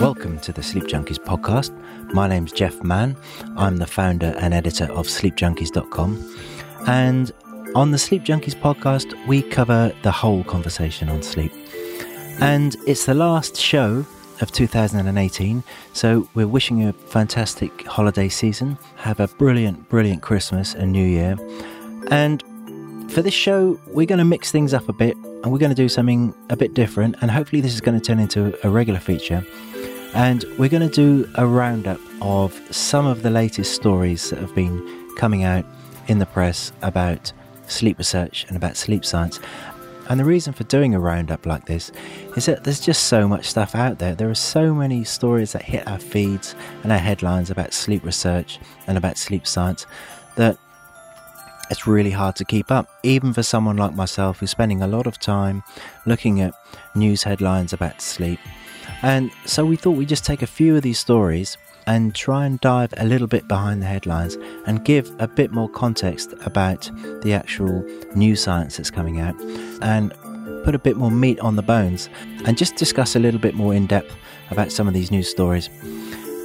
Welcome to the Sleep Junkies podcast. My name's Jeff Mann. I'm the founder and editor of sleepjunkies.com. And on the Sleep Junkies podcast, we cover the whole conversation on sleep. And it's the last show of 2018, so we're wishing you a fantastic holiday season. Have a brilliant, brilliant Christmas and New Year. And for this show, we're going to mix things up a bit and we're going to do something a bit different. And hopefully, this is going to turn into a regular feature and we're going to do a roundup of some of the latest stories that have been coming out in the press about sleep research and about sleep science. And the reason for doing a roundup like this is that there's just so much stuff out there. There are so many stories that hit our feeds and our headlines about sleep research and about sleep science that it's really hard to keep up, even for someone like myself who's spending a lot of time looking at news headlines about sleep and so we thought we'd just take a few of these stories and try and dive a little bit behind the headlines and give a bit more context about the actual new science that's coming out and put a bit more meat on the bones and just discuss a little bit more in depth about some of these news stories.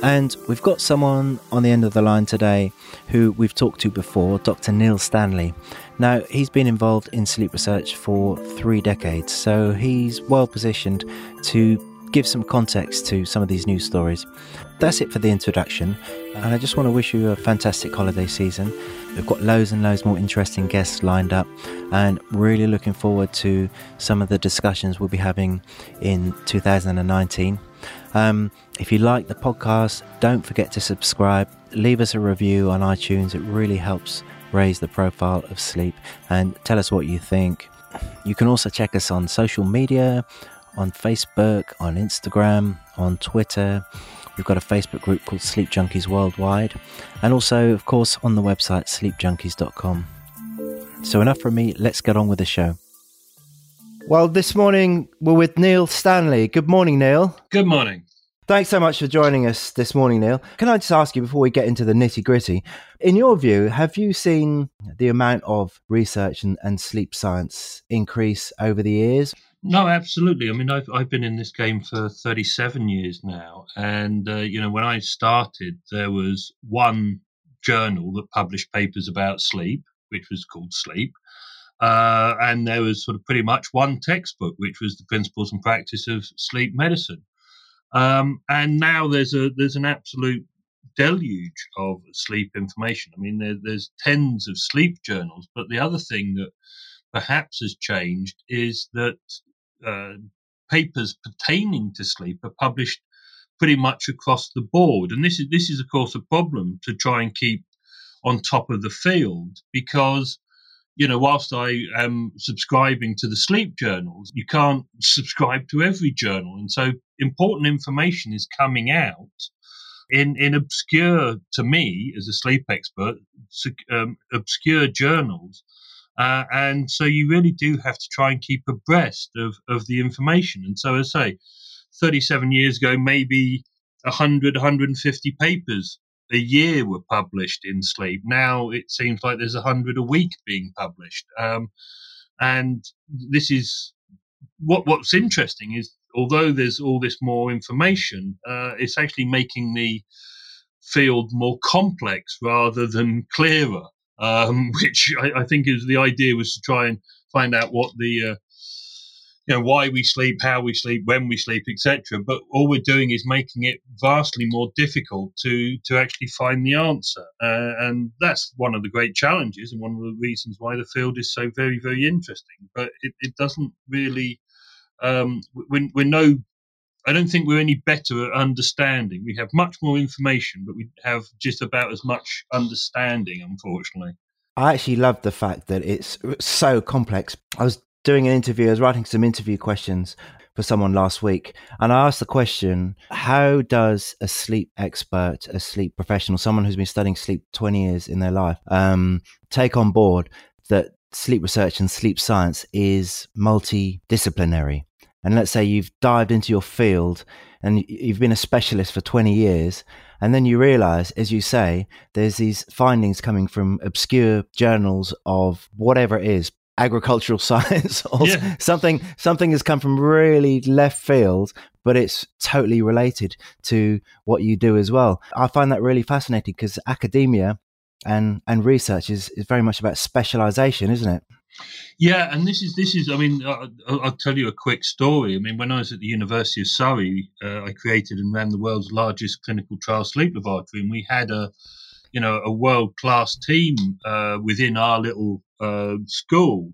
And we've got someone on the end of the line today who we've talked to before, Dr. Neil Stanley. Now, he's been involved in sleep research for three decades, so he's well positioned to give some context to some of these news stories. That's it for the introduction, and I just want to wish you a fantastic holiday season. We've got loads and loads more interesting guests lined up, and really looking forward to some of the discussions we'll be having in 2019. Um, if you like the podcast, don't forget to subscribe, leave us a review on iTunes, it really helps raise the profile of sleep, and tell us what you think. You can also check us on social media on Facebook, on Instagram, on Twitter. We've got a Facebook group called Sleep Junkies Worldwide, and also, of course, on the website sleepjunkies.com. So, enough from me, let's get on with the show. Well, this morning we're with Neil Stanley. Good morning, Neil. Good morning. Thanks so much for joining us this morning, Neil. Can I just ask you before we get into the nitty gritty, in your view, have you seen the amount of research and, and sleep science increase over the years? No, absolutely. I mean, I've I've been in this game for 37 years now, and uh, you know, when I started, there was one journal that published papers about sleep, which was called Sleep, uh, and there was sort of pretty much one textbook, which was the Principles and Practice of Sleep Medicine. Um, and now there's a there's an absolute deluge of sleep information. I mean, there, there's tens of sleep journals, but the other thing that perhaps has changed is that uh, papers pertaining to sleep are published pretty much across the board. And this is this is of course a problem to try and keep on top of the field because you know whilst I am subscribing to the sleep journals, you can't subscribe to every journal, and so important information is coming out in in obscure to me as a sleep expert um, obscure journals uh, and so you really do have to try and keep abreast of, of the information. And so, as I say, 37 years ago, maybe 100, 150 papers a year were published in sleep. Now it seems like there's a 100 a week being published. Um, and this is what what's interesting is although there's all this more information, uh, it's actually making the field more complex rather than clearer um, which I, I, think is the idea was to try and find out what the uh, you know why we sleep, how we sleep, when we sleep, etc. But all we're doing is making it vastly more difficult to to actually find the answer, uh, and that's one of the great challenges and one of the reasons why the field is so very very interesting. But it, it doesn't really um, we're, we're no I don't think we're any better at understanding. We have much more information, but we have just about as much understanding, unfortunately. I actually love the fact that it's so complex. I was doing an interview, I was writing some interview questions for someone last week, and I asked the question How does a sleep expert, a sleep professional, someone who's been studying sleep 20 years in their life, um, take on board that sleep research and sleep science is multidisciplinary? and let's say you've dived into your field and you've been a specialist for 20 years and then you realize as you say there's these findings coming from obscure journals of whatever it is agricultural science or yeah. something something has come from really left field but it's totally related to what you do as well i find that really fascinating because academia and and research is, is very much about specialization isn't it yeah, and this is this is. I mean, I'll, I'll, tell you a quick story. I mean, when I was at the University of Surrey, uh, I created and ran the world's largest clinical trial sleep laboratory, and we had a, you know, a world class team uh, within our little uh, school.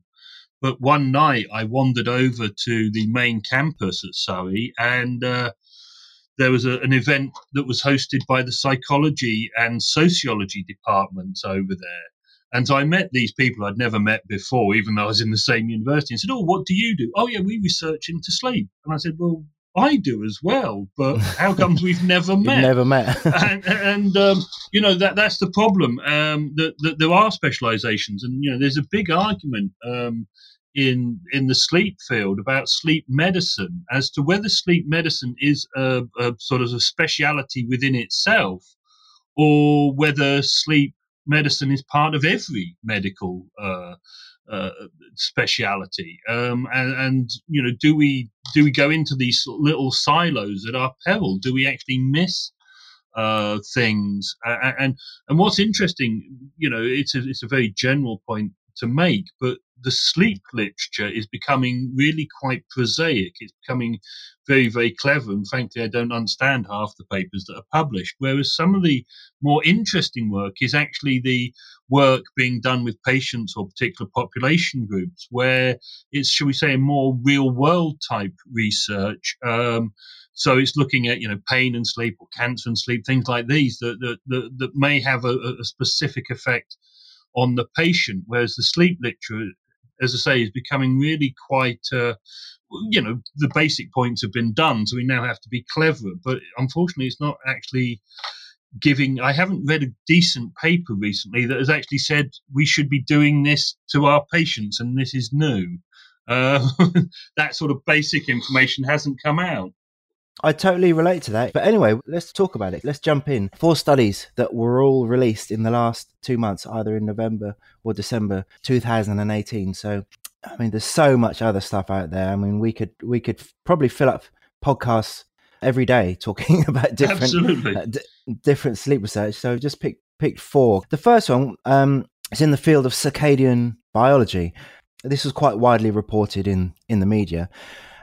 But one night, I wandered over to the main campus at Surrey, and uh, there was a, an event that was hosted by the psychology and sociology departments over there and so I met these people I'd never met before, even though I was in the same university, and said, Oh, what do you do? Oh, yeah, we research into sleep. And I said, Well, I do as well, but how comes we've never met? never met. and, and um, you know that that's the problem. Um, that, that there are specializations, and you know there's a big argument um, in in the sleep field about sleep medicine as to whether sleep medicine is a, a sort of a speciality within itself, or whether sleep medicine is part of every medical uh, uh, speciality. Um, and, and, you know, do we do we go into these little silos at our peril? Do we actually miss uh, things? and and what's interesting, you know, it's a, it's a very general point to make, but the sleep literature is becoming really quite prosaic. It's becoming very, very clever. And frankly, I don't understand half the papers that are published. Whereas some of the more interesting work is actually the work being done with patients or particular population groups, where it's, shall we say, a more real world type research. Um, so it's looking at you know pain and sleep or cancer and sleep, things like these that that, that, that may have a, a specific effect on the patient, whereas the sleep literature, as I say, is becoming really quite. Uh, you know, the basic points have been done, so we now have to be clever. But unfortunately, it's not actually giving. I haven't read a decent paper recently that has actually said we should be doing this to our patients, and this is new. Uh, that sort of basic information hasn't come out. I totally relate to that. But anyway, let's talk about it. Let's jump in. Four studies that were all released in the last two months, either in November or December 2018. So, I mean, there's so much other stuff out there. I mean, we could we could probably fill up podcasts every day talking about different uh, d- different sleep research. So, just pick picked four. The first one um, is in the field of circadian biology. This was quite widely reported in in the media.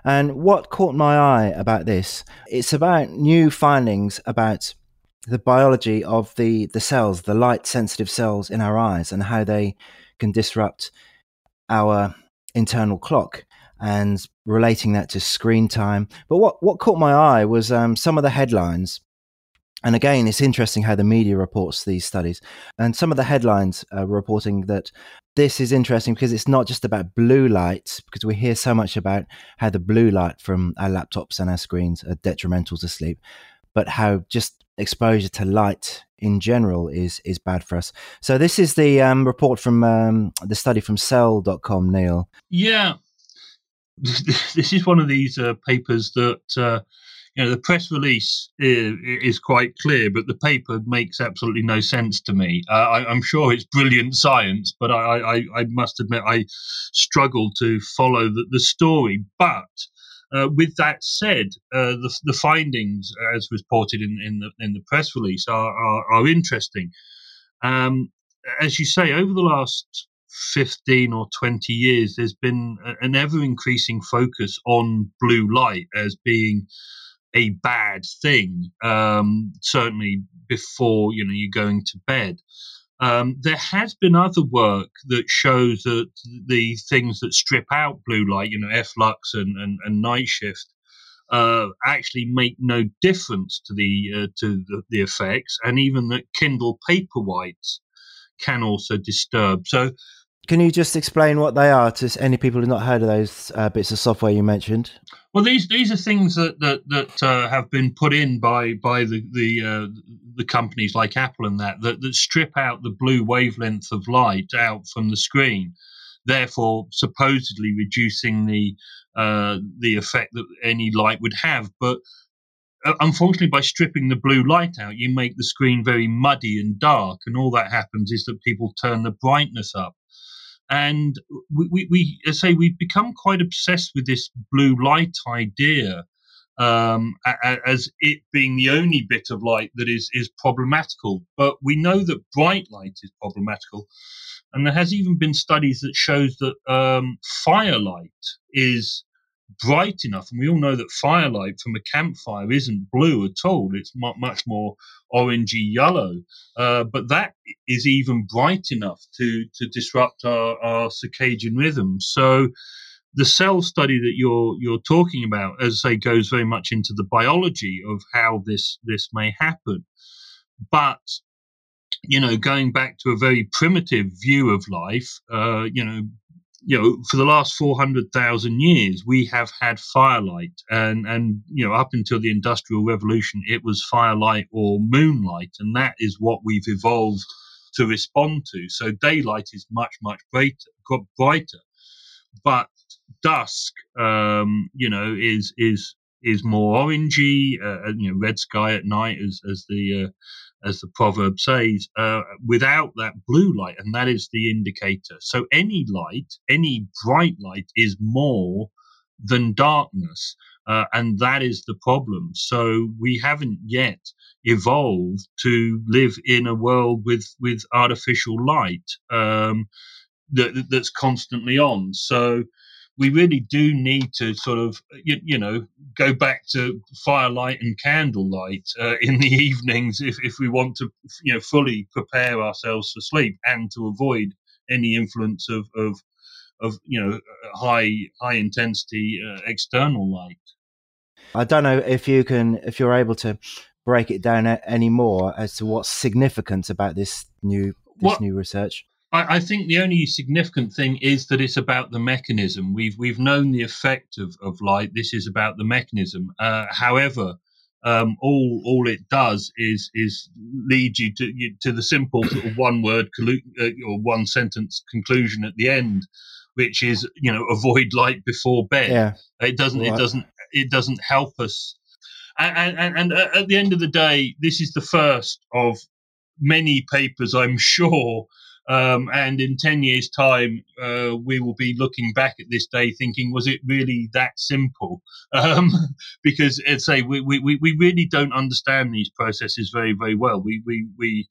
And what caught my eye about this, it's about new findings about the biology of the, the cells, the light sensitive cells in our eyes, and how they can disrupt our internal clock and relating that to screen time. But what, what caught my eye was um, some of the headlines. And again, it's interesting how the media reports these studies. And some of the headlines are reporting that this is interesting because it's not just about blue light, because we hear so much about how the blue light from our laptops and our screens are detrimental to sleep, but how just exposure to light in general is is bad for us. So this is the um, report from um, the study from Cell.com, Neil. Yeah, this is one of these uh, papers that uh, you know, the press release is, is, quite clear, but the paper makes absolutely no sense to me. Uh, I, am sure it's brilliant science, but I, I, I, must admit I struggle to follow the, the story. But uh, with that said, uh, the, the, findings, as reported in, in, the, in the press release, are, are, are interesting. Um, as you say, over the last 15 or 20 years, there's been an ever increasing focus on blue light as being a bad thing. Um, certainly before you know you're going to bed. Um, there has been other work that shows that the things that strip out blue light, you know, f.lux and, and, and night shift, uh, actually make no difference to the uh, to the, the, effects, and even that Kindle paper whites can also disturb. So can you just explain what they are to any people who've not heard of those uh, bits of software you mentioned? Well, these these are things that that, that uh, have been put in by by the the uh, the companies like Apple and that, that that strip out the blue wavelength of light out from the screen, therefore supposedly reducing the uh, the effect that any light would have. But uh, unfortunately, by stripping the blue light out, you make the screen very muddy and dark, and all that happens is that people turn the brightness up And we, we, we say we've become quite obsessed with this blue light idea um, as it being the only bit of light that is is problematical. But we know that bright light is problematical, and there has even been studies that shows that um, firelight is bright enough, and we all know that firelight from a campfire isn't blue at all. It's much more orangey yellow, uh, but that is even bright enough to to disrupt our, our circadian rhythm. So the cell study that you're you're talking about, as I say, goes very much into the biology of how this this may happen. But you know, going back to a very primitive view of life, uh, you know, you know, for the last 400,000 years, we have had firelight. And, and, you know, up until the Industrial Revolution, it was firelight or moonlight. And that is what we've evolved to respond to. So daylight is much, much brighter. brighter. But dusk, um, you know, is, is, is more orangey, uh, you know, red sky at night, as, as the, uh, as the proverb says, uh, without that blue light, and that is the indicator. So any light, any bright light, is more than darkness, uh, and that is the problem. So we haven't yet evolved to live in a world with with artificial light um, that, that's constantly on. So we really do need to sort of, you, you know, go back to firelight and candlelight uh, in the evenings if, if we want to, you know, fully prepare ourselves for sleep and to avoid any influence of, of, of you know, high high intensity uh, external light. I don't know if you can, if you're able to break it down any more as to what's significant about this new this what, new research. I, I, think the only significant thing is that it's about the mechanism. We've we've known the effect of, of light. This is about the mechanism. Uh, however, um, all all it does is is lead you to to the simple sort of one word uh, or one sentence conclusion at the end, which is you know avoid light before bed. Yeah. It doesn't right. it doesn't it doesn't help us. And, and, and at the end of the day, this is the first of many papers, I'm sure, um, and in 10 years' time, uh, we will be looking back at this day thinking, was it really that simple? Um, because, let's say, we, we, we really don't understand these processes very, very well. We, we, we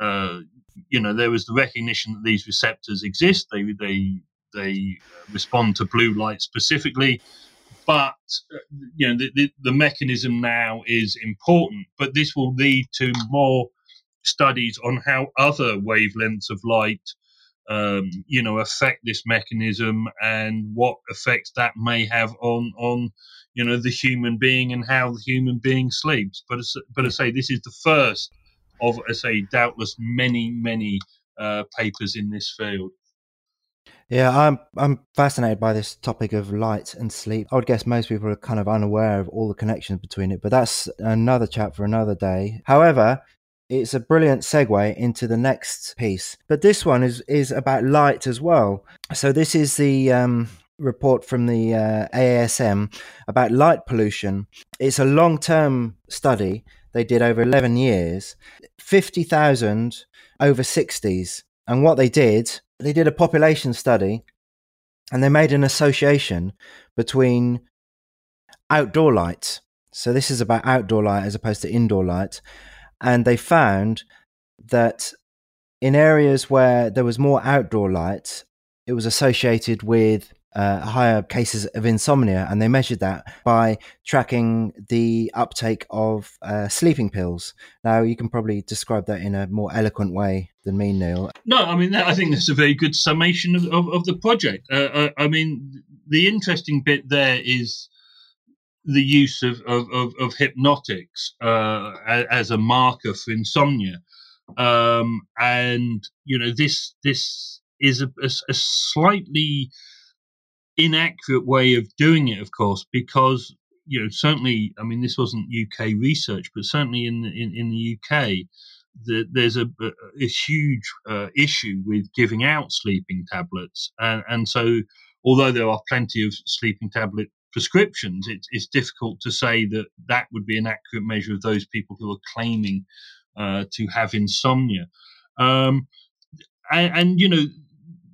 uh, you know, there was the recognition that these receptors exist. They, they, they respond to blue light specifically but you know the, the, the, mechanism now is important but this will lead to more studies on how other wavelengths of light, um, you know, affect this mechanism and what effects that may have on on you know the human being and how the human being sleeps. But but I say this is the first of I say doubtless many many uh, papers in this field. Yeah, I'm I'm fascinated by this topic of light and sleep. I would guess most people are kind of unaware of all the connections between it, but that's another chat for another day. However, it's a brilliant segue into the next piece. But this one is is about light as well. So this is the um, report from the uh, AASM about light pollution. It's a long term study they did over 11 years, 50,000 over 60s. And what they did, they did a population study and they made an association between outdoor light. So this is about outdoor light as opposed to indoor light and they found that in areas where there was more outdoor light, it was associated with uh, higher cases of insomnia, and they measured that by tracking the uptake of uh, sleeping pills. Now, you can probably describe that in a more eloquent way than me, Neil. No, I mean, I think that's a very good summation of, of, of the project. Uh, uh I mean, the interesting bit there is the use of, of, of, of hypnotics uh, as a marker for insomnia. Um, and, you know, this, this is a, a, a, slightly inaccurate way of doing it, of course, because, you know, certainly, I mean, this wasn't UK research, but certainly in the, in, in the UK, the, there's a, a, a huge uh, issue with giving out sleeping tablets. And, and so, although there are plenty of sleeping tablet prescriptions, it, it's difficult to say that that would be an accurate measure of those people who are claiming uh, to have insomnia. Um, and, and, you know,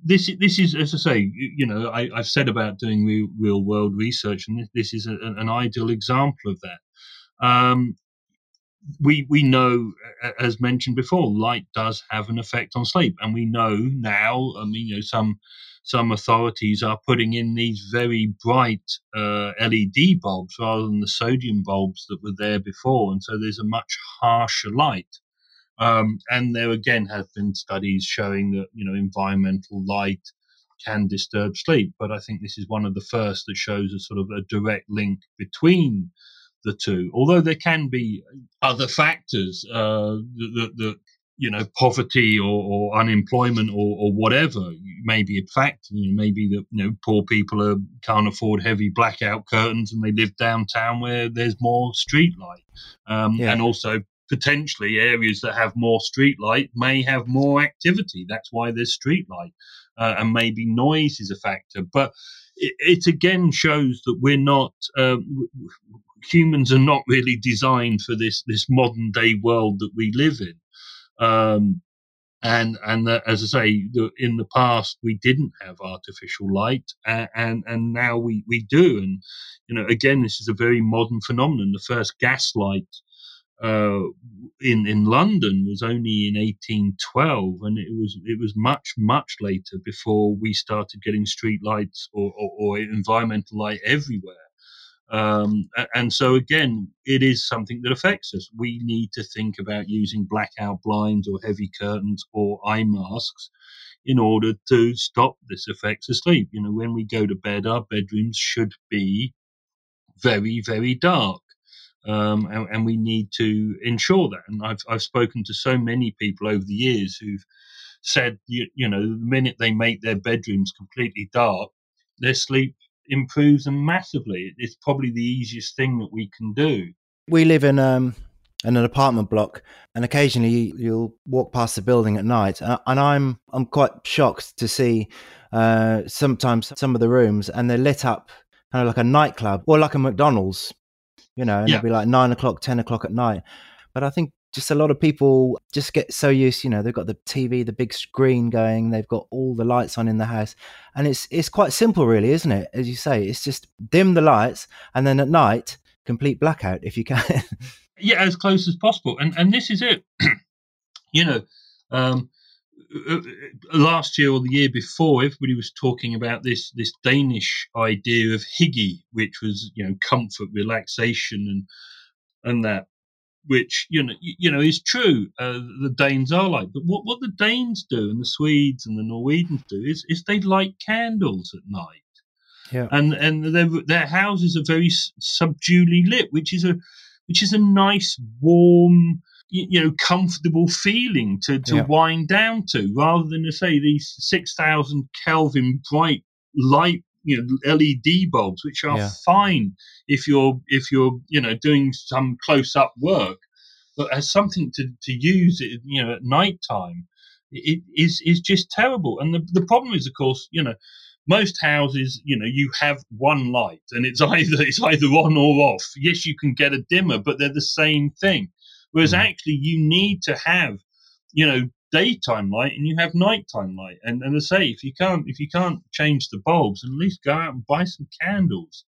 this this is as I say, you know, I, have said about doing real, world research, and this, is a, an ideal example of that. Um, we we know, as mentioned before, light does have an effect on sleep, and we know now. I mean, you know, some some authorities are putting in these very bright uh, LED bulbs rather than the sodium bulbs that were there before, and so there's a much harsher light. Um, and there again have been studies showing that you know environmental light can disturb sleep, but I think this is one of the first that shows a sort of a direct link between the two. Although there can be other factors uh, that, that, you know poverty or, or unemployment or, or, whatever may be a factor. You know, maybe that you know poor people are, can't afford heavy blackout curtains and they live downtown where there's more street light, um, yeah. and also potentially areas that have more street light may have more activity. That's why there's street light, uh, and maybe noise is a factor. But it, it again shows that we're not uh, humans are not really designed for this this modern day world that we live in. Um, and and uh, as I say, the, in the past we didn't have artificial light, and, and and now we we do. And you know, again, this is a very modern phenomenon. The first gas light uh, in in London was only in 1812, and it was it was much much later before we started getting street lights or, or, or environmental light everywhere. Um, and so again, it is something that affects us. We need to think about using blackout blinds or heavy curtains or eye masks in order to stop this effect of sleep. You know, when we go to bed, our bedrooms should be very, very dark. Um, and, and, we need to ensure that. And I've, I've spoken to so many people over the years who've said, you, you know, the minute they make their bedrooms completely dark, their sleep improves them massively. It's probably the easiest thing that we can do. We live in um, in an apartment block, and occasionally you'll walk past the building at night, and I'm I'm quite shocked to see uh, sometimes some of the rooms, and they're lit up kind of like a nightclub or like a McDonald's you know, and yeah. it'll be like nine o'clock, 10 o'clock at night. But I think just a lot of people just get so used, you know, they've got the TV, the big screen going, they've got all the lights on in the house. And it's it's quite simple really, isn't it? As you say, it's just dim the lights and then at night, complete blackout if you can. yeah, as close as possible. And and this is it. you know, um, uh, uh, last year or the year before, everybody was talking about this this Danish idea of hygge, which was you know comfort, relaxation, and and that, which you know you know is true. Uh, the Danes are like, but what what the Danes do and the Swedes and the Norwegians do is is they light candles at night. Yeah. And and their their houses are very subduely lit, which is a which is a nice warm you know comfortable feeling to to yeah. wind down to rather than to say these 6000 kelvin bright light you know led bulbs which are yeah. fine if you're if you're you know doing some close up work but as something to to use it you know at night time it is is just terrible and the, the problem is of course you know most houses, you know, you have one light and it's either it's either on or off. Yes, you can get a dimmer, but they're the same thing. Whereas mm. actually, you need to have, you know, daytime light and you have nighttime light. And and I say, if you can't if you can't change the bulbs, at least go out and buy some candles.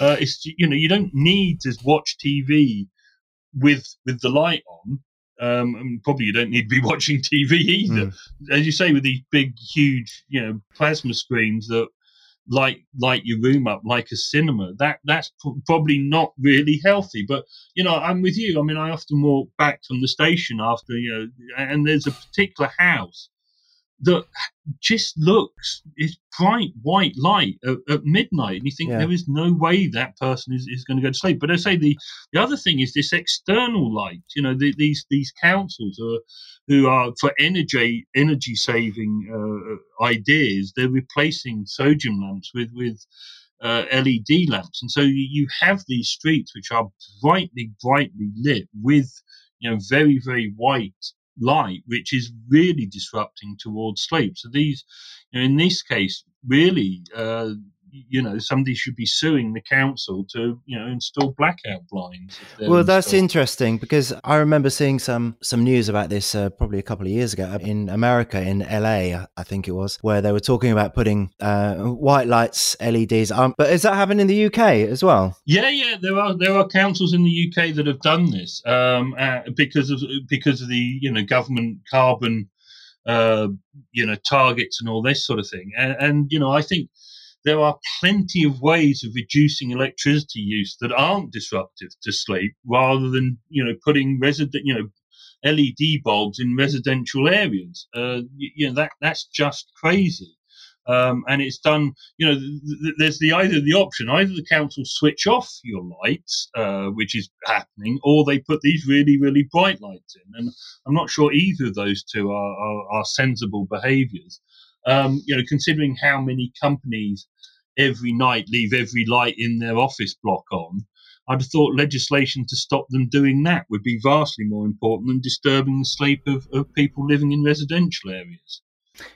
Uh, it's you know you don't need to watch TV with with the light on. Um, and probably you don't need to be watching TV either. Mm. As you say, with these big, huge, you know, plasma screens that light light your room up like a cinema. That that's probably not really healthy. But you know, I'm with you. I mean, I often walk back from the station after you know, and there's a particular house that just looks it's bright white light at, at midnight and you think yeah. there is no way that person is, is going to go to sleep but i say the the other thing is this external light you know the, these these councils are who are for energy energy saving uh, ideas they're replacing sodium lamps with with uh, LED lamps, and so you, you have these streets which are brightly, brightly lit with you know very, very white light, which is really disrupting towards sleep. So these, you know, in this case, really, uh, you know somebody should be suing the council to you know install blackout blinds. Well, that's interesting because I remember seeing some some news about this uh, probably a couple of years ago in America, in LA, I think it was, where they were talking about putting uh, white lights, LEDs. Um, but is that happening in the UK as well? Yeah, yeah, there are there are councils in the UK that have done this um, uh, because of because of the you know government carbon uh, you know targets and all this sort of thing. And, and you know, I think there are plenty of ways of reducing electricity use that aren't disruptive to sleep, rather than you know putting resident you know LED bulbs in residential areas. Uh, you, you know that that's just crazy. Um, and it's done. You know, th- th- there's the either the option either the council switch off your lights, uh, which is happening, or they put these really really bright lights in. And I'm not sure either of those two are are, are sensible behaviours. Um, you know, considering how many companies every night leave every light in their office block on. I'd have thought legislation to stop them doing that would be vastly more important than disturbing the sleep of, of people living in residential areas.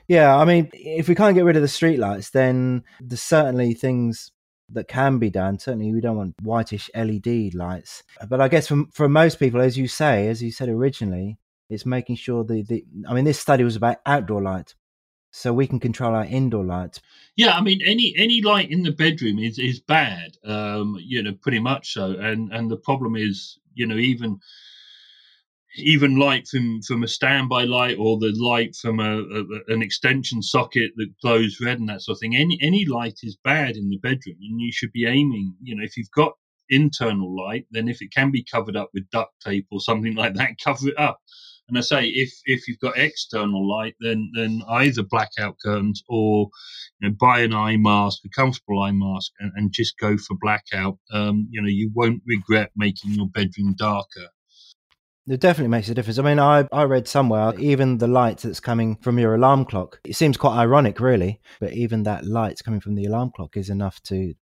Yeah, I mean, if we can't get rid of the streetlights, then there's certainly things that can be done. Certainly, we don't want whitish LED lights. But I guess for, for most people, as you say, as you said originally, it's making sure the, the I mean, this study was about outdoor light, so we can control our indoor lights. Yeah, I mean, any any light in the bedroom is is bad. Um, you know, pretty much so. And and the problem is, you know, even even light from from a standby light or the light from a, a, an extension socket that glows red and that sort of thing. Any any light is bad in the bedroom, and you should be aiming. You know, if you've got internal light, then if it can be covered up with duct tape or something like that, cover it up. And I say, if if you've got external light, then then either blackout curtains or you know, buy an eye mask, a comfortable eye mask, and, and just go for blackout. Um, you know, you won't regret making your bedroom darker. It definitely makes a difference. I mean, I, I read somewhere even the light that's coming from your alarm clock, it seems quite ironic, really, but even that light coming from the alarm clock is enough to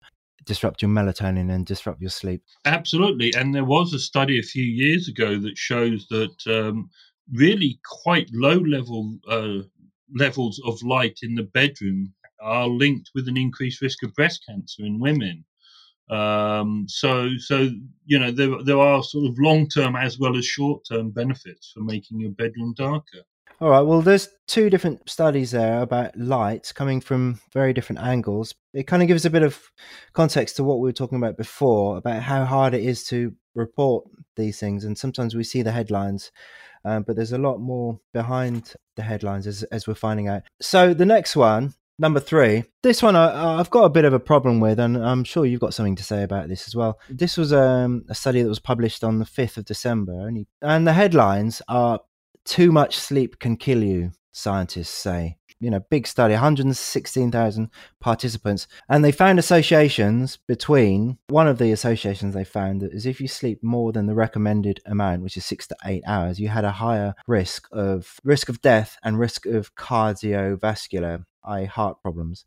disrupt your melatonin and disrupt your sleep. Absolutely. And there was a study a few years ago that shows that um, really quite low level uh, levels of light in the bedroom are linked with an increased risk of breast cancer in women. Um, so, so you know, there there are sort of long term as well as short term benefits for making your bedroom darker. All right. Well, there's two different studies there about light coming from very different angles. It kind of gives a bit of context to what we were talking about before about how hard it is to report these things, and sometimes we see the headlines. Um, but there's a lot more behind the headlines as, as we're finding out. So the next one Number three, this one I, have got a bit of a problem with, and I'm sure you've got something to say about this as well. This was um, a study that was published on the 5th of December, and the headlines are Too much sleep can kill you, scientists say you know, big study, 116,000 participants. And they found associations between one of the associations they found is if you sleep more than the recommended amount, which is six to eight hours, you had a higher risk of risk of death and risk of cardiovascular, i.e., heart problems.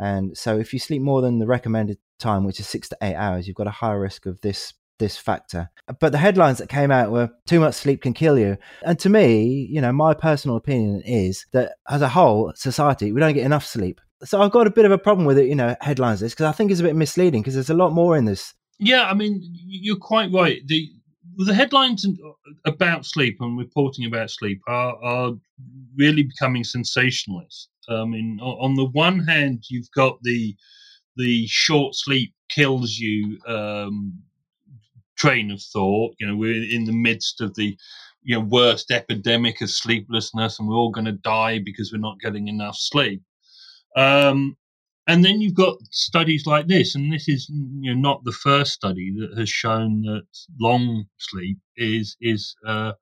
And so if you sleep more than the recommended time, which is six to eight hours, you've got a higher risk of this this factor. But the headlines that came out were too much sleep can kill you. And to me, you know, my personal opinion is that as a whole society, we don't get enough sleep. So I've got a bit of a problem with it, you know, headlines this because I think it's a bit misleading because there's a lot more in this. Yeah, I mean, you're quite right. The the headlines about sleep and reporting about sleep are, are really becoming sensationalist. I mean, on the one hand, you've got the the short sleep kills you um, train of thought. You know, we're in the midst of the you know worst epidemic of sleeplessness, and we're all going to die because we're not getting enough sleep. Um, and then you've got studies like this, and this is you know not the first study that has shown that long sleep is is uh,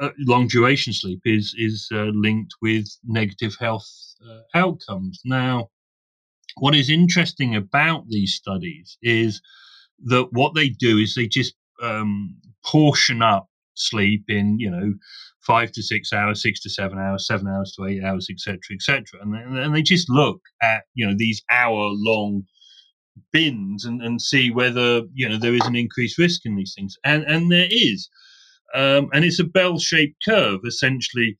uh, long duration sleep is is uh, linked with negative health uh, outcomes. Now, what is interesting about these studies is that what they do is they just um, portion up sleep in you know five to six hours, six to seven hours, seven hours to eight hours, etc., etc., and, and they just look at you know these hour long bins and, and see whether you know there is an increased risk in these things, and and there is, um, and it's a bell shaped curve essentially.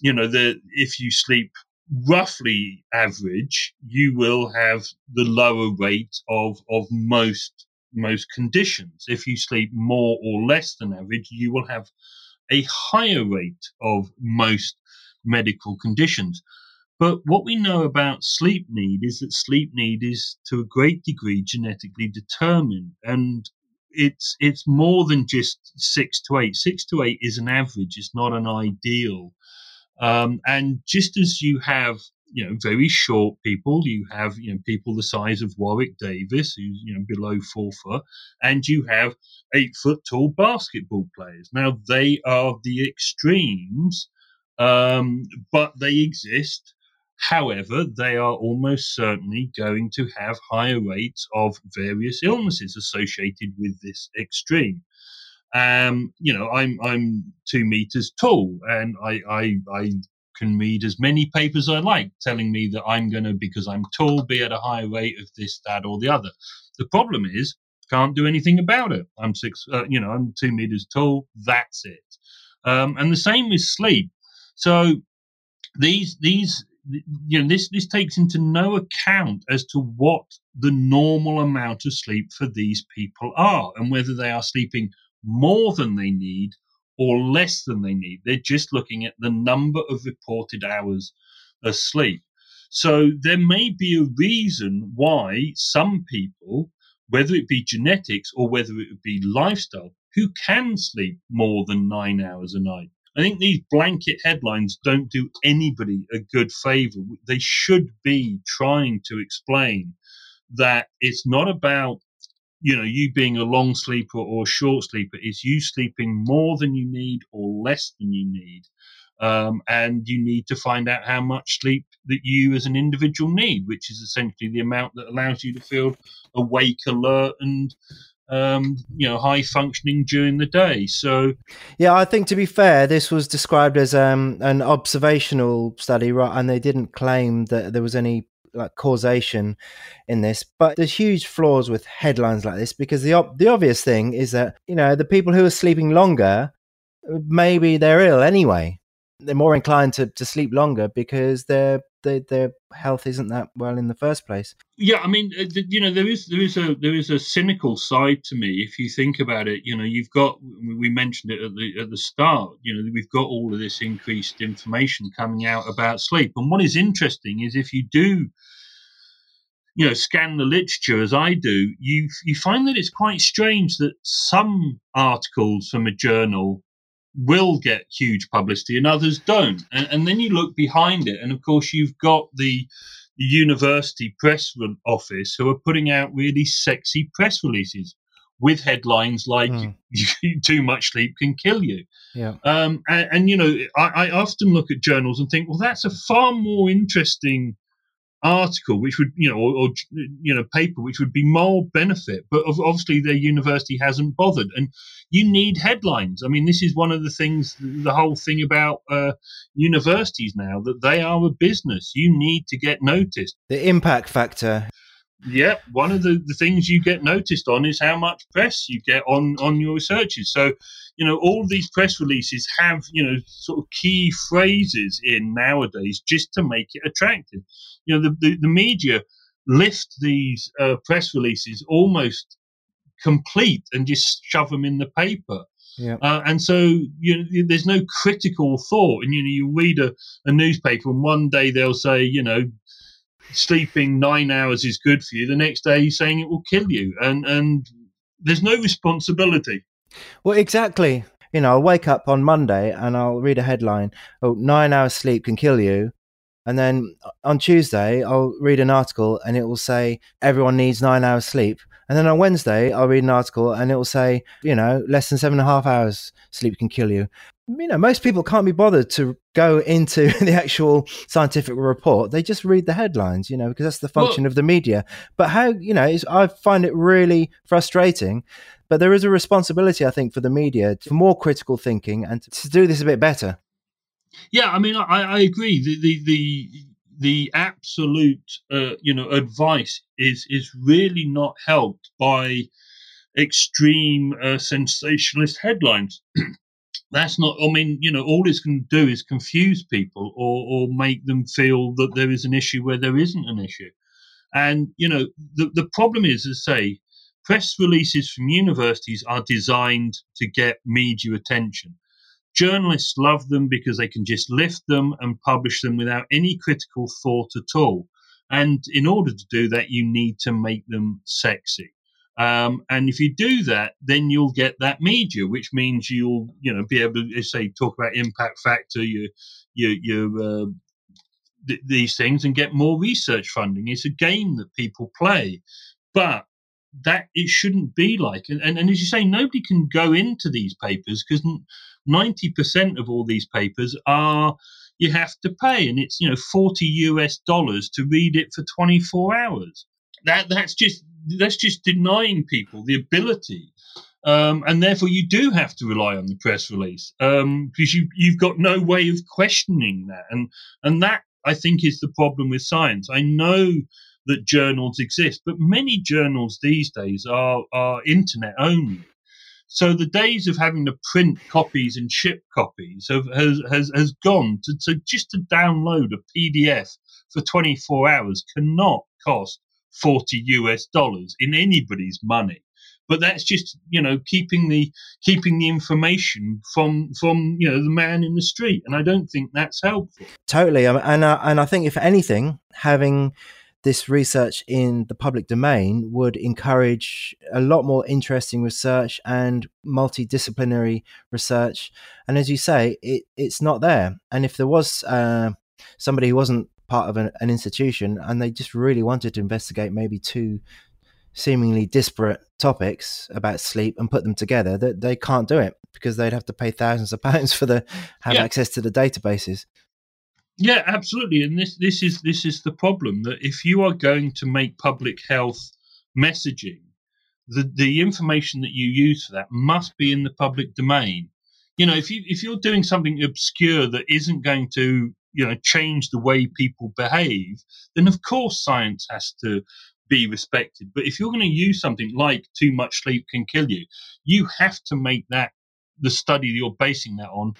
You know, that if you sleep roughly average, you will have the lower rate of, of most most conditions. If you sleep more or less than average, you will have a higher rate of most medical conditions. But what we know about sleep need is that sleep need is to a great degree genetically determined. And it's it's more than just six to eight. Six to eight is an average. It's not an ideal. Um, and just as you have you know very short people, you have you know people the size of Warwick Davis, who's you know below four foot, and you have eight foot tall basketball players. Now they are the extremes, um, but they exist. However, they are almost certainly going to have higher rates of various illnesses associated with this extreme. Um, you know, I'm I'm two meters tall, and I I, I can read as many papers I like telling me that I'm going to because I'm tall be at a higher rate of this, that, or the other. The problem is can't do anything about it. I'm six, uh, you know, I'm two meters tall. That's it. Um, and the same with sleep. So these these you know this this takes into no account as to what the normal amount of sleep for these people are and whether they are sleeping more than they need or less than they need. They're just looking at the number of reported hours of sleep. So there may be a reason why some people, whether it be genetics or whether it be lifestyle, who can sleep more than nine hours a night. I think these blanket headlines don't do anybody a good favor. They should be trying to explain that it's not about you know, you being a long sleeper or short sleeper is you sleeping more than you need or less than you need. Um, and you need to find out how much sleep that you as an individual need, which is essentially the amount that allows you to feel awake, alert, and um, you know, high functioning during the day. So, yeah, I think to be fair, this was described as um, an observational study, right? And they didn't claim that there was any like causation in this but there's huge flaws with headlines like this because the the obvious thing is that you know the people who are sleeping longer maybe they're ill anyway. They're more inclined to, to sleep longer because their, their their health isn't that well in the first place. Yeah, I mean, uh, you know, there is there is a there is a cynical side to me if you think about it. You know, you've got we mentioned it at the at the start. You know, we've got all of this increased information coming out about sleep, and what is interesting is if you do you know scan the literature as I do, you you find that it's quite strange that some articles from a journal will get huge publicity and others don't. And, and then you look behind it, and of course, you've got the university press office who are putting out really sexy press releases with headlines like mm. "Too much sleep can kill you." Yeah. Um, and, and, you know, I, I, often look at journals and think, well, that's a far more interesting article, which would, you know, or, or, you know, paper, which would be more benefit. But obviously, their university hasn't bothered, and you need headlines. I mean, this is one of the things, the whole thing about uh, universities now that they are a business. You need to get noticed. The impact factor. Yeah, one of the, the things you get noticed on is how much press you get on on your researches. So, you know, all these press releases have you know sort of key phrases in nowadays just to make it attractive you know, the, the, the media lift these uh, press releases almost complete and just shove them in the paper. Yeah. Uh, and so you know, there's no critical thought. And you know, you read a, a newspaper, and one day they'll say, you know, sleeping nine hours is good for you. The next day, he's saying it will kill you, and and there's no responsibility. Well, exactly. You know, I'll wake up on Monday and I'll read a headline: "Oh, nine hours sleep can kill you," And then uh, on Tuesday, I'll read an article and it will say everyone needs nine hours sleep. And then on Wednesday, I'll read an article and it will say, you know, less than seven and a half hours sleep can kill you. You know, most people can't be bothered to go into the actual scientific report. They just read the headlines, you know, because that's the function well, of the media. But how, you know, I find it really frustrating. But there is a responsibility, I think, for the media for more critical thinking and to do this a bit better. Yeah, I mean, I, I agree. The the the, the absolute uh, you know advice is is really not helped by extreme uh, sensationalist headlines. that's not i mean you know all it's going to do is confuse people or or make them feel that there is an issue where there isn't an issue and you know the, the problem is as I say press releases from universities are designed to get media attention journalists love them because they can just lift them and publish them without any critical thought at all and in order to do that you need to make them sexy um, and if you do that, then you'll get that media, which means you'll, you know, be able to say talk about impact factor, your, your, uh, th- these things, and get more research funding. It's a game that people play, but that it shouldn't be like. And, and, and as you say, nobody can go into these papers because ninety percent of all these papers are you have to pay, and it's you know forty US dollars to read it for twenty four hours. That that's just that's just denying people the ability. Um, and therefore, you do have to rely on the press release um, because you you've got no way of questioning that, and and that I think is the problem with science. I know that journals exist, but many journals these days are are internet only. So the days of having to print copies and ship copies have, has, has, has gone. To, so just to download a PDF for 24 hours cannot cost 40 US dollars in anybody's money. But that's just you know keeping the keeping the information from from you know the man in the street, and I don't think that's helpful. Totally, and uh, and I think if anything, having this research in the public domain would encourage a lot more interesting research and multidisciplinary research. And as you say, it, it's not there. And if there was uh, somebody who wasn't part of an, an institution and they just really wanted to investigate maybe two seemingly disparate topics about sleep and put them together that they can't do it because they'd have to pay thousands of pounds for the have yeah. access to the databases yeah absolutely and this this is this is the problem that if you are going to make public health messaging the the information that you use for that must be in the public domain you know if you if you're doing something obscure that isn't going to you know change the way people behave, then of course science has to be respected. But if you're going to use something like too much sleep can kill you, you have to make that the study you're basing that on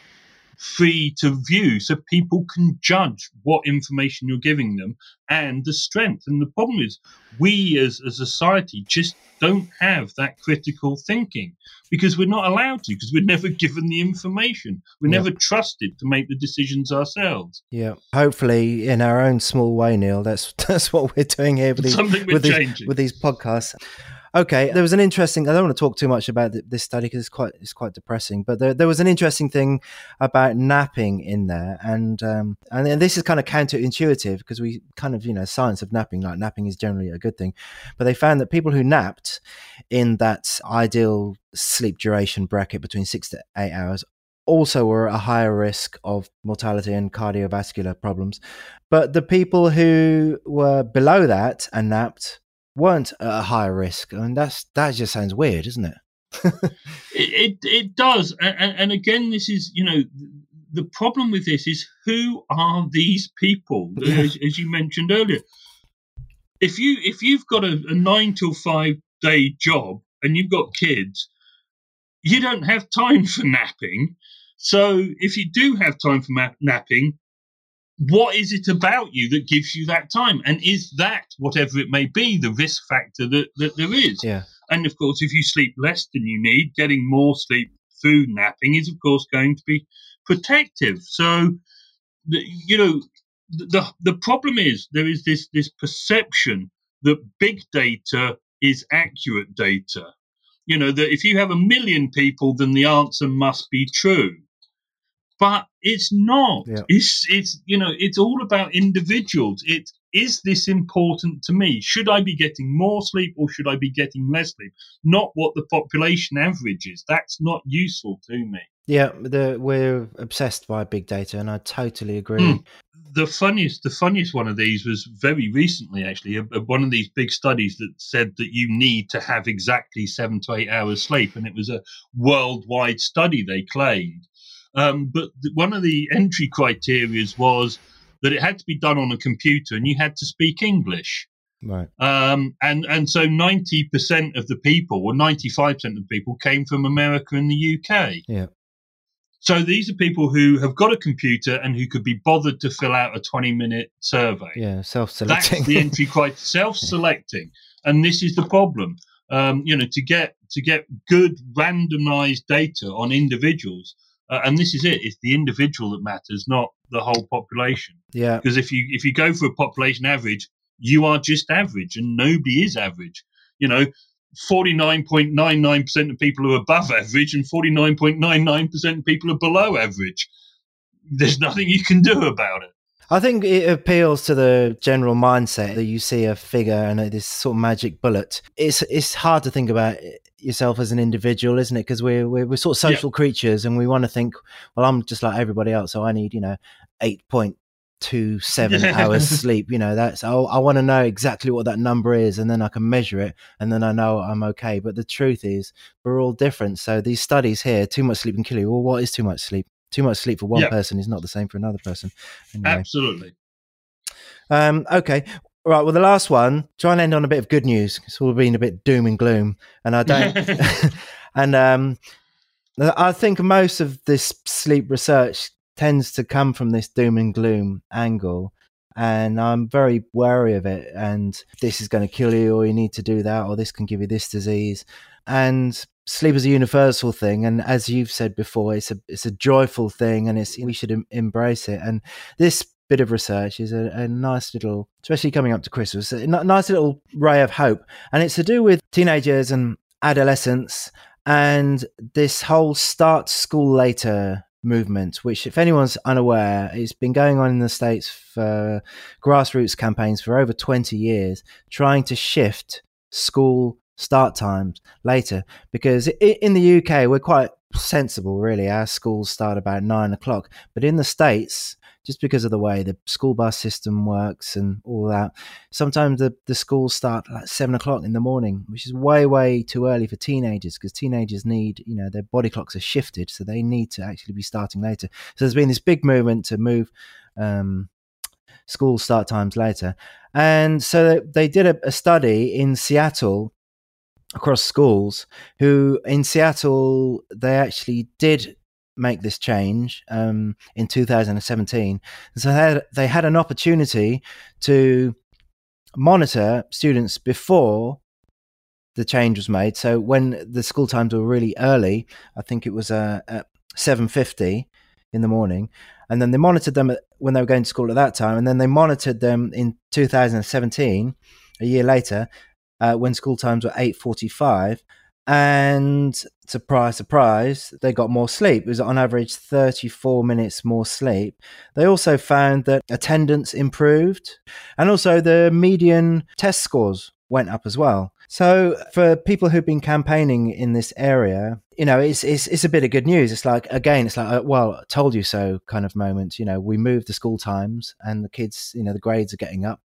free to view so people can judge what information you're giving them and the strength. And the problem is, we as a society just don't have that critical thinking because we're not allowed to, because we're never given the information. We're never trusted to make the decisions ourselves. Yeah. Hopefully, in our own small way, Neil, that's that's what we're doing here with these, with these, with these podcasts. Okay, there was an interesting. I don't want to talk too much about this study because it's quite it's quite depressing. But there, there was an interesting thing about napping in there, and um, and, and this is kind of counterintuitive because we kind of you know science of napping like napping is generally a good thing, but they found that people who napped in that ideal sleep duration bracket between six to eight hours also were at a higher risk of mortality and cardiovascular problems. But the people who were below that and napped weren't at a higher risk. I mean, that's that just sounds weird, isn't it? it, it, it does, and, and again, this is you know the problem with this is who are these people? Yeah. As, as, you mentioned earlier, if you if you've got a, a nine till five day job and you've got kids, you don't have time for napping. So if you do have time for ma- napping, what is it about you that gives you that time? And is that, whatever it may be, the risk factor that, that there is? Yeah. And of course, if you sleep less than you need, getting more sleep through napping is, of course, going to be protective. So, you know, the the problem is there is this this perception that big data is accurate data. You know that if you have a million people, then the answer must be true but it's not. Yeah. It's it's you know it's all about individuals. It is this important to me? Should I be getting more sleep or should I be getting less sleep? Not what the population average is. That's not useful to me. Yeah, the, we're obsessed by big data, and I totally agree. Mm. The funniest, the funniest one of these was very recently, actually, one of these big studies that said that you need to have exactly seven to eight hours sleep, and it was a worldwide study. They claimed, um, but one of the entry criteria was that it had to be done on a computer and you had to speak English. Right. Um, and and so ninety percent of the people, or ninety five percent of the people, came from America and the UK. Yeah. So these are people who have got a computer and who could be bothered to fill out a 20 minute survey. Yeah, self selecting. That's the entry criteria, self selecting. And this is the problem. Um, you know, to get to get good randomized data on individuals, uh, and this is it. It's the individual that matters, not the whole population. Yeah. Because if you if you go for a population average, you are just average, and nobody is average. You know, 49.99% of people are above average and 49.99% of people are below average. There's nothing you can do about it. I think it appeals to the general mindset that you see a figure and this sort of magic bullet. It's it's hard to think about yourself as an individual, isn't it? Because we're, we're, we're sort of social yeah. creatures and we want to think, well, I'm just like everybody else, so I need you know eight point two seven hours sleep you know that's i, I want to know exactly what that number is and then i can measure it and then i know i'm okay but the truth is we're all different so these studies here too much sleep can kill you well what is too much sleep too much sleep for one yep. person is not the same for another person anyway. absolutely um okay Right. Well, the last one, try and end on a bit of good news. It's all been a bit doom and gloom, and I don't. and um, I think most of this sleep research tends to come from this doom and gloom angle and I'm very wary of it. And this is going to kill you, or you need to do that, or this can give you this disease. And sleep is a universal thing, and as you've said before, it's a it's a joyful thing, and it's we should em- embrace it. And this bit of research is a, a, nice little, especially coming up to Christmas, a nice little ray of hope, and it's to do with teenagers and adolescents and this whole start school later movement, which, if anyone's unaware, it's been going on in the States for grassroots campaigns for over 20 years, trying to shift school start times later. Because in the UK, we're quite sensible, really. Our schools start about nine o'clock. But in the States, just because of the way the school bus system works and all that. Sometimes the, the schools start like seven o'clock in the morning, which is way, way too early for teenagers because teenagers need, you know, their body clocks are shifted. So they need to actually be starting later. So there's been this big movement to move um, school start times later. And so they did a, a study in Seattle across schools who in Seattle they actually did make this change um, in 2017. So they had, they had an opportunity to monitor students before the change was made. So when the school times were really early, I think it was uh, at 7:50 in the morning, and then they monitored them when they were going to school at that time, and then they monitored them in 2017, a year later, uh, when school times were 8:45 and surprise, surprise, they got more sleep. It was on average 34 minutes more sleep. They also found that attendance improved and also the median test scores went up as well. So for people who've been campaigning in this area, you know, it's it's it's a bit of good news. It's like again, it's like uh, well, told you so kind of moment. You know, we moved the school times, and the kids, you know, the grades are getting up.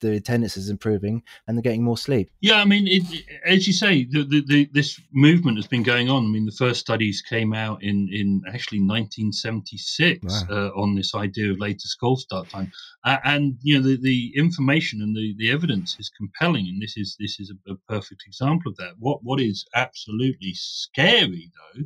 The attendance is improving and they're getting more sleep. Yeah, I mean, it, as you say, the, the, the, this movement has been going on. I mean, the first studies came out in, in actually 1976 wow. uh, on this idea of later school start time, uh, and you know the, the information and the, the evidence is compelling, and this is this is a, a perfect example of that. What what is absolutely scary though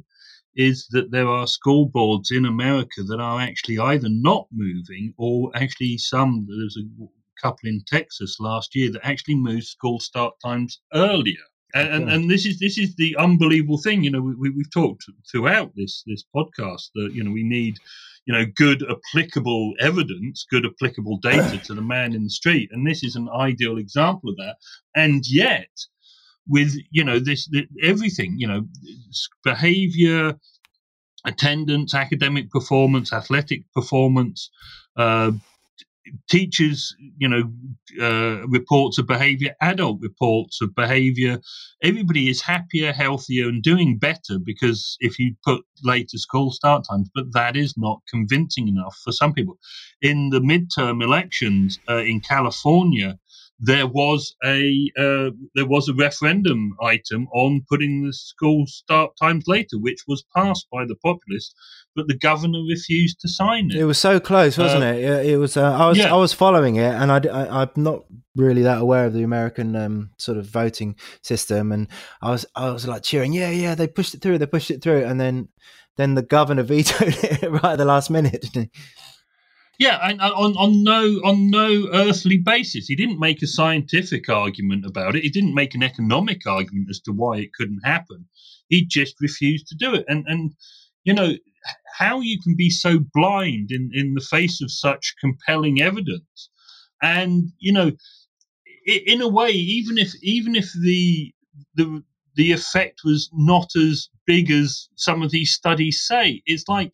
is that there are school boards in America that are actually either not moving or actually some there's a couple in Texas last year that actually moved school start times earlier. And, and, and, this is this is the unbelievable thing. You know, we, we've talked throughout this this podcast that you know we need you know good applicable evidence, good applicable data to the man in the street, and this is an ideal example of that. And yet, with you know this, this everything, you know, behavior, attendance, academic performance, athletic performance, uh, teachers, you know, uh, reports of behavior, adult reports of behavior. Everybody is happier, healthier, and doing better because if you put later school start times, but that is not convincing enough for some people. In the midterm elections uh, in California, there was a uh, there was a referendum item on putting the school start times later, which was passed by the populists, but the governor refused to sign it. It was so close, wasn't uh, it? It was. Uh, I was. Yeah. I was following it, and I, I, am not really that aware of the American um, sort of voting system, and I was. I was like cheering, yeah, yeah, they pushed it through, they pushed it through, and then then the governor vetoed it right at the last minute, didn't he? Yeah, and uh, on, on no on no earthly basis. He didn't make a scientific argument about it. He didn't make an economic argument as to why it couldn't happen. He just refused to do it. And and you know how you can be so blind in in the face of such compelling evidence. And you know, in a way, even if even if the the the effect was not as big as some of these studies say, it's like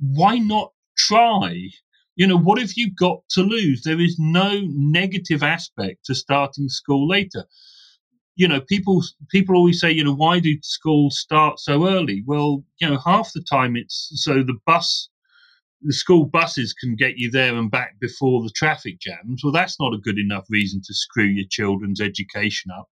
why not try? You know, what have you got to lose? There is no negative aspect to starting school later. You know, people people always say, you know, why do schools start so early? Well, you know, half the time it's so the bus the school buses can get you there and back before the traffic jams. Well, that's not a good enough reason to screw your children's education up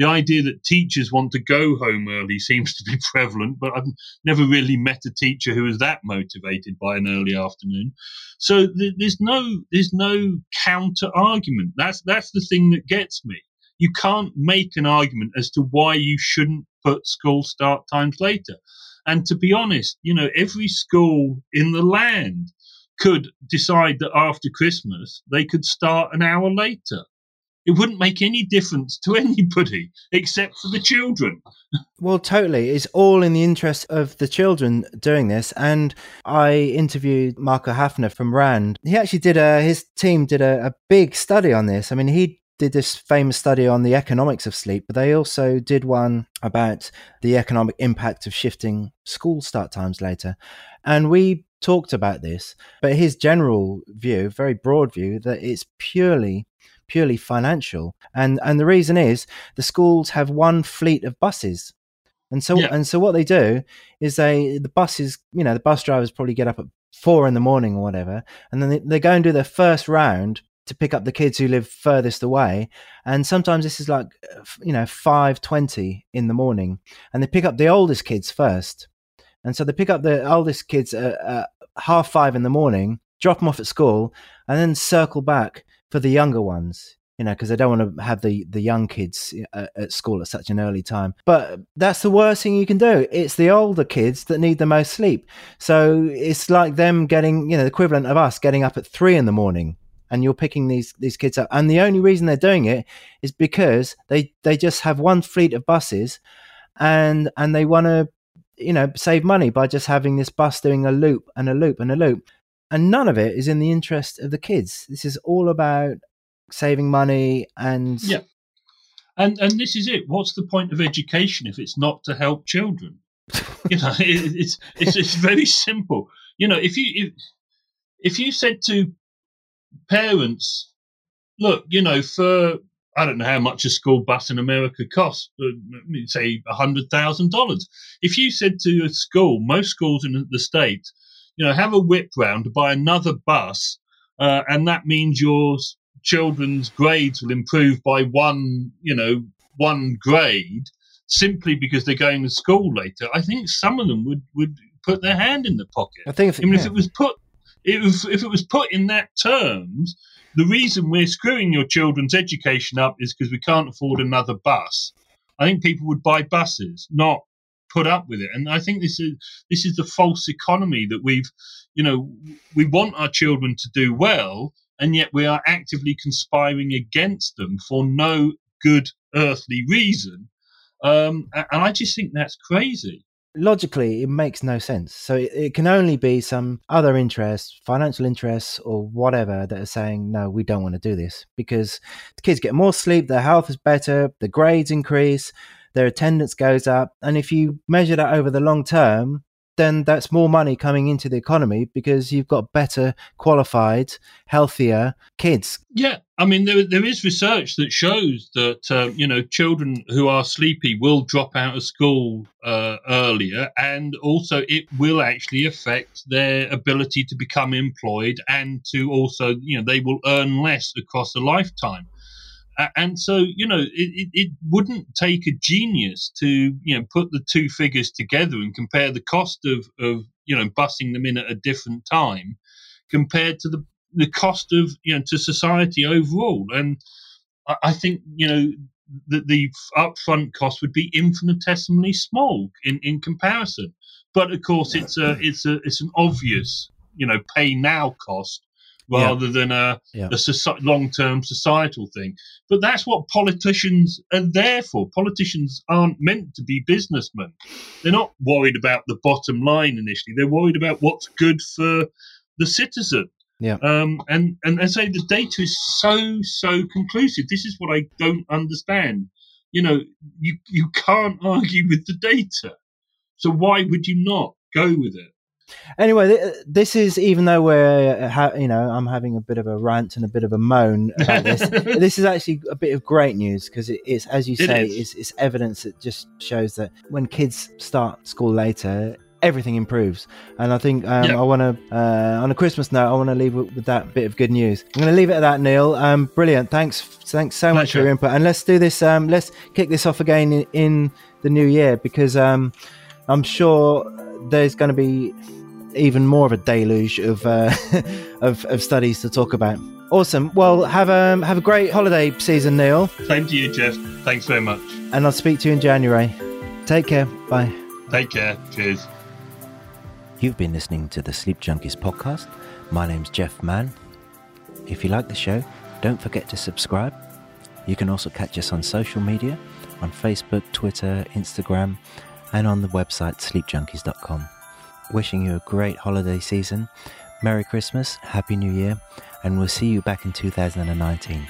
the idea that teachers want to go home early seems to be prevalent, but I've never really met a teacher who was that motivated by an early afternoon. So th- there's no there's no counter argument. That's that's the thing that gets me. You can't make an argument as to why you shouldn't put school start times later. And to be honest, you know, every school in the land could decide that after Christmas they could start an hour later. It wouldn't make any difference to anybody except for the children. Well, totally. It's all in the interest of the children doing this. And I interviewed Marco Hafner from RAND. He actually did a, his team did a, a big study on this. I mean, he did this famous study on the economics of sleep, but they also did one about the economic impact of shifting school start times later. And we talked about this, but his general view, very broad view, that it's purely purely financial. And and the reason is the schools have one fleet of buses. And so yeah. and so what they do is they the buses, you know, the bus drivers probably get up at four in the morning or whatever, and then they, they go and do their first round to pick up the kids who live furthest away. And sometimes this is like, you know, 5.20 in the morning. And they pick up the oldest kids first. And so they pick up the oldest kids at, at half five in the morning, drop them off at school, and then circle back for the younger ones you know, because they don't want to have the the young kids at, uh, at, school at such an early time. But that's the worst thing you can do. It's the older kids that need the most sleep. So it's like them getting, you know, the equivalent of us getting up at three in the morning, and you're picking these these kids up. And the only reason they're doing it is because they they just have one fleet of buses, and and they want to, you know, save money by just having this bus doing a loop and a loop and a loop and none of it is in the interest of the kids. This is all about saving money and yeah. And and this is it. What's the point of education if it's not to help children? you know, it, it's it's it's very simple. You know, if you if, if you said to parents, look, you know, for I don't know how much a school bus in America costs, but say a hundred thousand dollars. If you said to a school, most schools in the states you know, have a whip round to buy another bus, uh, and that means your children's grades will improve by one, you know, one grade simply because they're going to school later. I think some of them would would put their hand in the pocket. I think if, I mean, yeah. if it was put it was, if it was put in that terms, the reason we're screwing your children's education up is because we can't afford another bus. I think people would buy buses, not put up with it. And I think this is this is the false economy that we've, you know, we want our children to do well, and yet we are actively conspiring against them for no good earthly reason. Um, and I just think that's crazy. Logically, it makes no sense. So it, it can only be some other interest, financial interests, or whatever that are saying, no, we don't want to do this because the kids get more sleep, their health is better, the grades increase, their attendance goes up. And if you measure that over the long term, then that's more money coming into the economy because you've got better qualified, healthier kids. Yeah, I mean there there is research that shows that uh, you know children who are sleepy will drop out of school uh, earlier, and also it will actually affect their ability to become employed and to also you know they will earn less across a lifetime and so you know it, it, wouldn't take a genius to you know put the two figures together and compare the cost of of you know busing them in at a different time compared to the the cost of you know to society overall. And i, I think you know that the upfront cost would be infinitesimally small in in comparison. But of course it's a it's a it's an obvious you know pay now cost rather yeah. than a, yeah. a soci- long-term societal thing but that's what politicians are there for politicians aren't meant to be businessmen they're not worried about the bottom line initially they're worried about what's good for the citizen yeah. Um, and, and I say the data is so, so conclusive. This is what I don't understand. You know, you, you can't argue with the data. So why would you not go with it? Anyway, this is even though we're, uh, you know, I'm having a bit of a rant and a bit of a moan about this. this is actually a bit of great news because it's, as you say, it it's, it's evidence that just shows that when kids start school later, everything improves. And I think um, yep. I want to, uh, on a Christmas note, I want to leave with that bit of good news. I'm going to leave it at that, Neil. Um, brilliant. Thanks, thanks so much for your input. And let's do this. Um, let's kick this off again in, in the new year because um, I'm sure there's going to be even more of a deluge of, uh, of, of studies to talk about. Awesome. Well, have a have a great holiday season, Neil. Same to you, Jeff. Thanks very much. And I'll speak to you in January. Take care. Bye. Take care. Cheers. You've been listening to the Sleep Junkies podcast. My name's Jeff Mann. If you like the show, don't forget to subscribe. You can also catch us on social media on Facebook, Twitter, Instagram, and on the website sleepjunkies.com. Wishing you a great holiday season, Merry Christmas, Happy New Year, and we'll see you back in 2019.